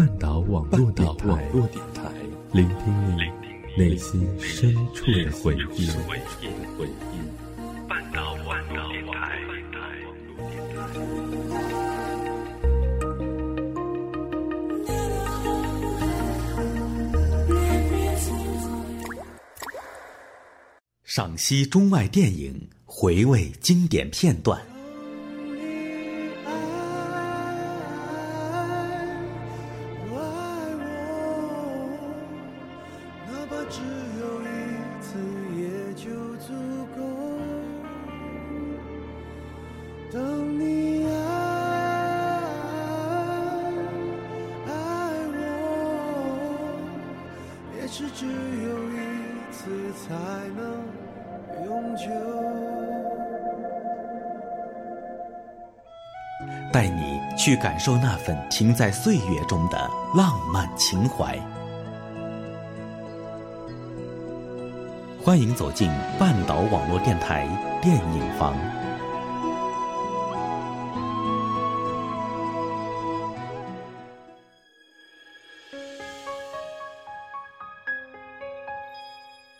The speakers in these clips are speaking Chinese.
半岛网络电台，聆听你内心深处的回忆。半岛网络电台。赏析中外电影，回味经典片段。有一次才能永久带你去感受那份停在岁月中的浪漫情怀。欢迎走进半岛网络电台电影房。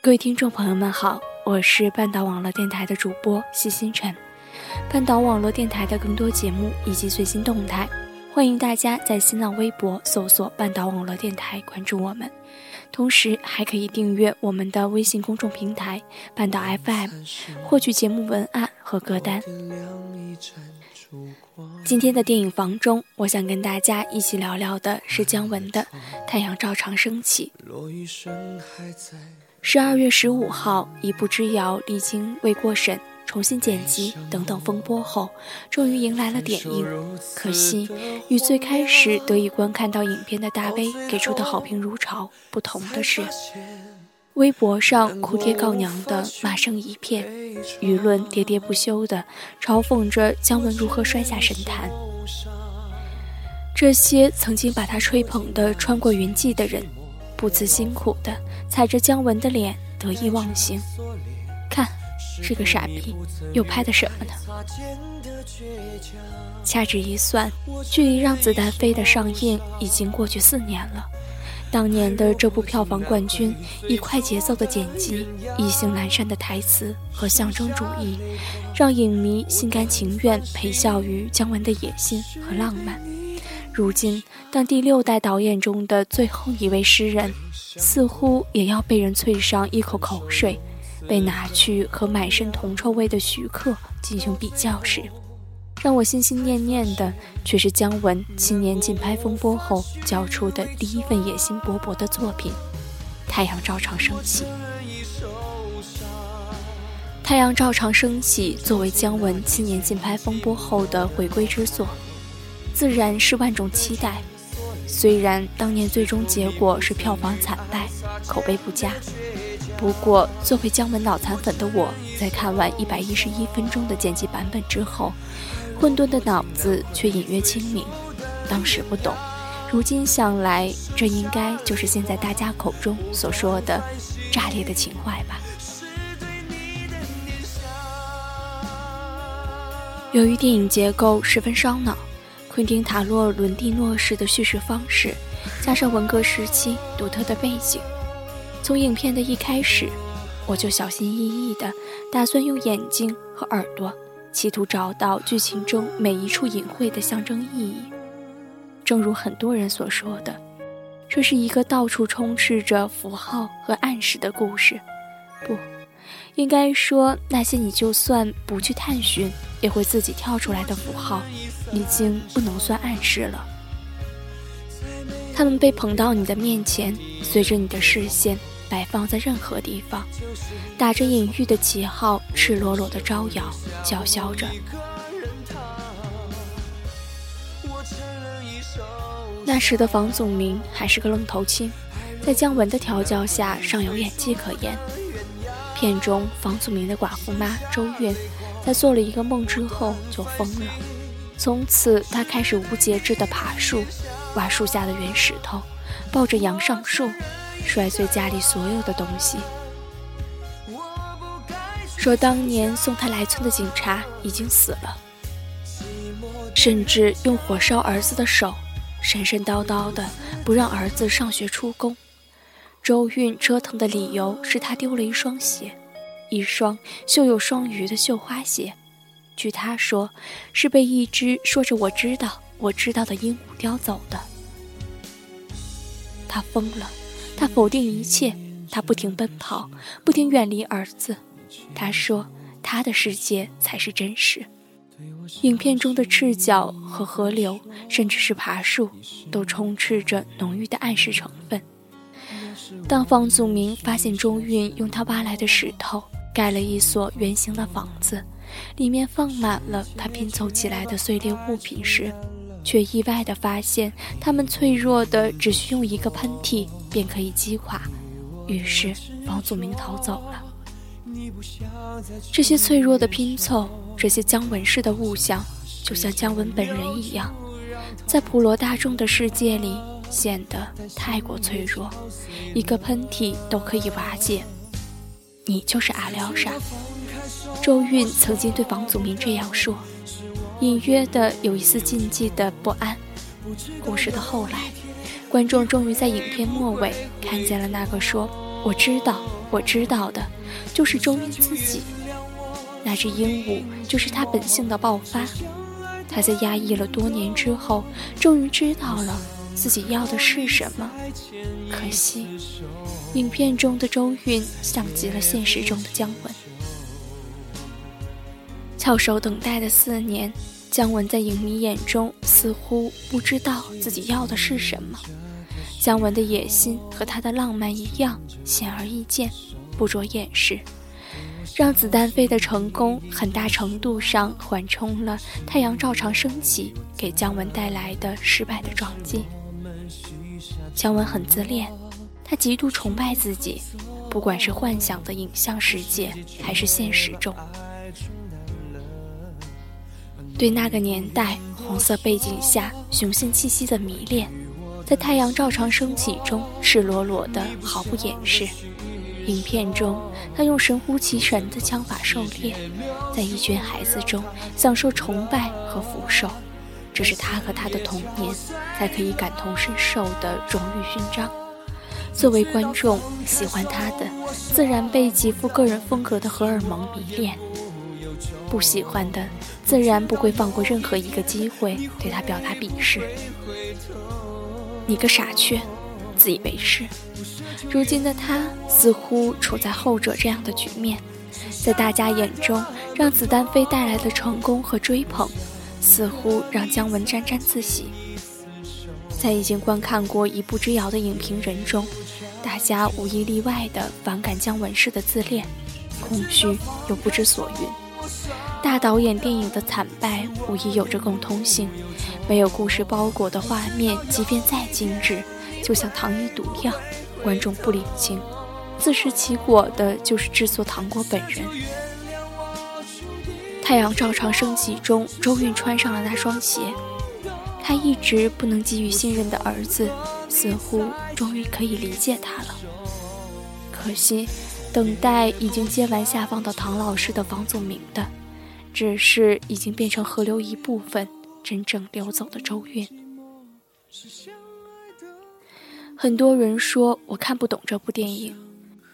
各位听众朋友们好，我是半岛网络电台的主播西星辰。半岛网络电台的更多节目以及最新动态，欢迎大家在新浪微博搜索“半岛网络电台”关注我们，同时还可以订阅我们的微信公众平台“半岛 FM”，获取节目文案和歌单。今天的电影房中，我想跟大家一起聊聊的是姜文的《太阳照常升起》。十二月十五号，一步之遥历经未过审。重新剪辑等等风波后，终于迎来了点映。可惜，与最开始得以观看到影片的大 V 给出的好评如潮不同的是，微博上哭爹告娘的骂声一片，舆论喋喋不休的嘲讽着姜文如何摔下神坛。这些曾经把他吹捧的穿过云际的人，不辞辛苦的踩着姜文的脸得意忘形。看。这个傻逼又拍的什么呢？掐指一算，距离《让子弹飞》的上映已经过去四年了。当年的这部票房冠军，以快节奏的剪辑、意兴阑珊的台词和象征主义，让影迷心甘情愿陪笑于姜文的野心和浪漫。如今，当第六代导演中的最后一位诗人，似乎也要被人啐上一口口水。被拿去和满身铜臭味的徐克进行比较时，让我心心念念的却是姜文七年禁拍风波后交出的第一份野心勃勃的作品《太阳照常升起》。《太阳照常升起》作为姜文七年禁拍风波后的回归之作，自然是万众期待。虽然当年最终结果是票房惨败，口碑不佳。不过，作为姜文脑残粉的我，在看完一百一十一分钟的剪辑版本之后，混沌的脑子却隐约清明。当时不懂，如今想来，这应该就是现在大家口中所说的炸裂的情怀吧。由于电影结构十分烧脑，昆汀·塔洛伦蒂诺式的叙事方式，加上文革时期独特的背景。从影片的一开始，我就小心翼翼地打算用眼睛和耳朵，企图找到剧情中每一处隐晦的象征意义。正如很多人所说的，这是一个到处充斥着符号和暗示的故事。不，应该说那些你就算不去探寻，也会自己跳出来的符号，已经不能算暗示了。他们被捧到你的面前，随着你的视线。摆放在任何地方，打着隐喻的旗号，赤裸裸的招摇叫嚣着。那时的房祖名还是个愣头青，在姜文的调教下尚有演技可言。片中房祖名的寡妇妈周韵，在做了一个梦之后就疯了，从此他开始无节制的爬树，挖树下的原石头，抱着羊上树。摔碎家里所有的东西，说当年送他来村的警察已经死了，甚至用火烧儿子的手，神神叨叨的不让儿子上学出宫。周韵折腾的理由是他丢了一双鞋，一双绣有双鱼的绣花鞋。据他说，是被一只说着“我知道，我知道”的鹦鹉叼走的。他疯了，他否定一切，他不停奔跑，不停远离儿子。他说，他的世界才是真实。影片中的赤脚和河流，甚至是爬树，都充斥着浓郁的暗示成分。当房祖名发现钟韵用他挖来的石头盖了一所圆形的房子，里面放满了他拼凑起来的碎裂物品时，却意外地发现，它们脆弱的只需用一个喷嚏便可以击垮。于是，房祖名逃走了。这些脆弱的拼凑，这些姜文式的物象，就像姜文本人一样，在普罗大众的世界里显得太过脆弱，一个喷嚏都可以瓦解。你就是阿廖沙。周韵曾经对房祖名这样说，隐约的有一丝禁忌的不安。故事的后来，观众终于在影片末尾看见了那个说“我知道，我知道”的。就是周韵自己，那只鹦鹉就是他本性的爆发。他在压抑了多年之后，终于知道了自己要的是什么。可惜，影片中的周韵像极了现实中的姜文。翘首等待的四年，姜文在影迷眼中似乎不知道自己要的是什么。姜文的野心和他的浪漫一样，显而易见。不着掩饰，让子弹飞的成功很大程度上缓冲了太阳照常升起给姜文带来的失败的撞击。姜文很自恋，他极度崇拜自己，不管是幻想的影像世界还是现实中。对那个年代红色背景下雄性气息的迷恋，在太阳照常升起中赤裸裸的毫不掩饰。影片中，他用神乎其神的枪法狩猎，在一群孩子中享受崇拜和俯首，这是他和他的童年才可以感同身受的荣誉勋章。作为观众，喜欢他的自然被极富个人风格的荷尔蒙迷恋；不喜欢的，自然不会放过任何一个机会对他表达鄙视。你个傻缺，自以为是。如今的他似乎处在后者这样的局面，在大家眼中，让子弹飞带来的成功和追捧，似乎让姜文沾沾自喜。在已经观看过一步之遥的影评人中，大家无一例外的反感姜文式的自恋、空虚又不知所云。大导演电影的惨败无疑有着共通性，没有故事包裹的画面，即便再精致，就像糖衣毒药。观众不领情，自食其果的就是制作糖果本人。太阳照常升起中，周韵穿上了那双鞋。他一直不能给予信任的儿子，似乎终于可以理解他了。可惜，等待已经接完下放到唐老师的房祖名的，只是已经变成河流一部分，真正流走的周韵。很多人说我看不懂这部电影，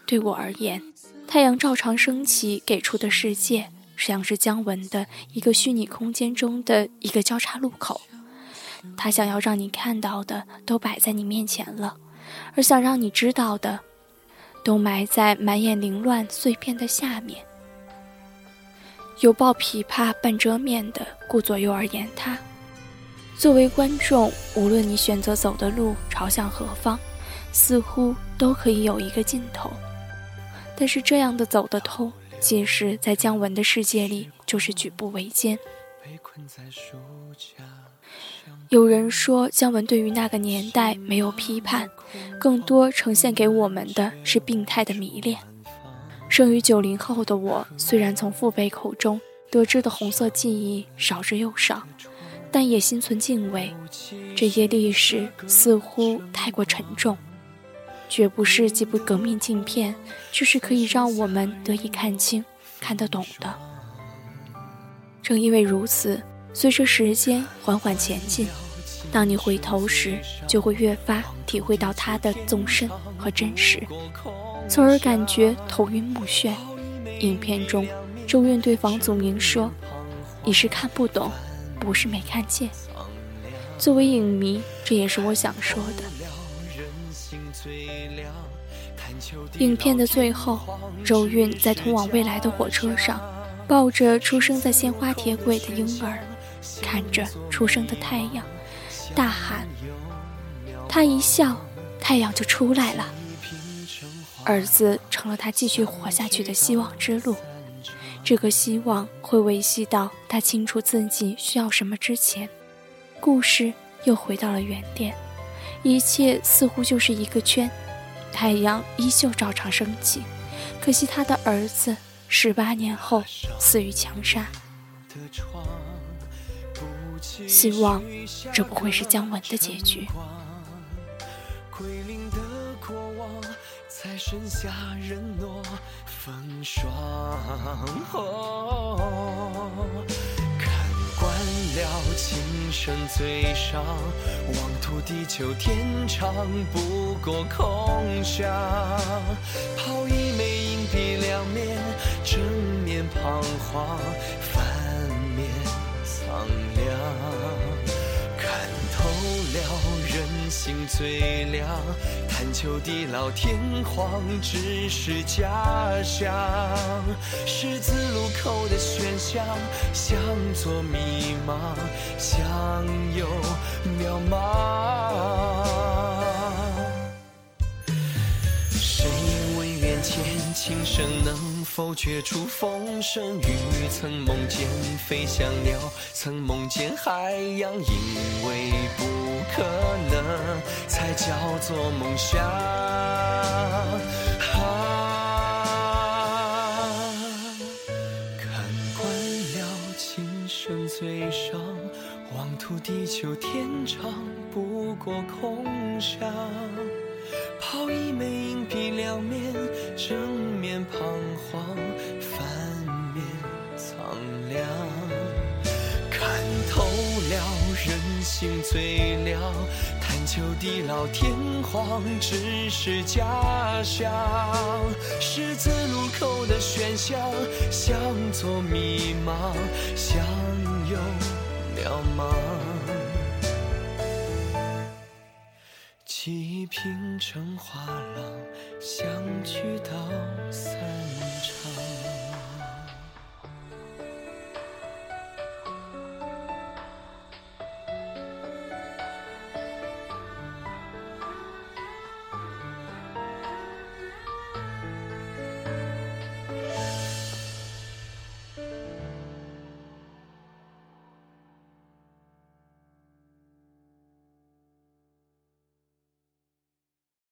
对我而言，太阳照常升起给出的世界，像是姜文的一个虚拟空间中的一个交叉路口。他想要让你看到的都摆在你面前了，而想让你知道的，都埋在满眼凌乱碎片的下面。有抱琵琶半遮面的顾左右而言他。作为观众，无论你选择走的路朝向何方，似乎都可以有一个尽头。但是这样的走得通，即使在姜文的世界里，就是举步维艰。有人说，姜文对于那个年代没有批判，更多呈现给我们的是病态的迷恋。生于九零后的我，虽然从父辈口中得知的红色记忆少之又少。但也心存敬畏，这些历史似乎太过沉重，绝不是几部革命镜片，就是可以让我们得以看清、看得懂的。正因为如此，随着时间缓缓前进，当你回头时，就会越发体会到它的纵深和真实，从而感觉头晕目眩。影片中，周韵对房祖名说：“你是看不懂，不是没看见。”作为影迷，这也是我想说的。影片的最后，周韵在通往未来的火车上，抱着出生在鲜花铁轨的婴儿，看着出生的太阳，大喊：“他一笑，太阳就出来了。”儿子成了他继续活下去的希望之路。这个希望会维系到他清楚自己需要什么之前。故事又回到了原点，一切似乎就是一个圈。太阳依旧照常升起，可惜他的儿子十八年后死于枪杀。希望这不会是姜文的结局。了情深最伤，妄图地久天长，不过空想。抛一枚硬币两面，正面彷徨，反面苍心最凉，探求地老天荒，只是假象。十字路口的选项，向左迷茫，向右渺茫。琴声能否觉出风声？雨曾梦见飞翔鸟，曾梦见海洋，因为不可能，才叫做梦想。心最凉，探求地老天荒，只是假象。十字路口的选项，向左迷茫，向右渺茫。记忆拼成画廊，相聚到散场。